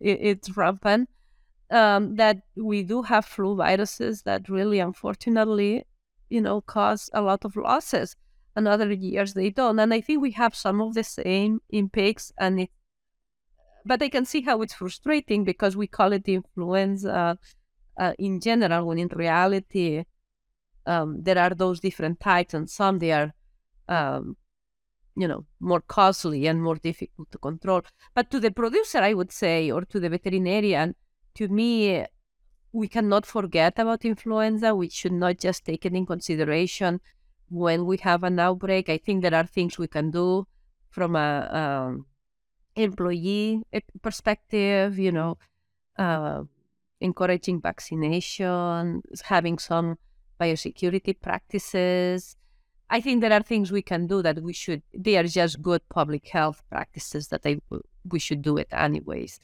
it, it's rampant. Um, that we do have flu viruses that really, unfortunately, you know, cause a lot of losses, and other years they don't. And I think we have some of the same in pigs, and it, but I can see how it's frustrating because we call it influenza uh, in general, when in reality, um, there are those different types, and some they are, um, you know, more costly and more difficult to control. But to the producer, I would say, or to the veterinarian, to me, we cannot forget about influenza. We should not just take it in consideration when we have an outbreak. I think there are things we can do from a um, employee eh, perspective. You know, uh, encouraging vaccination, having some biosecurity practices. I think there are things we can do that we should, they are just good public health practices that I, we should do it anyways.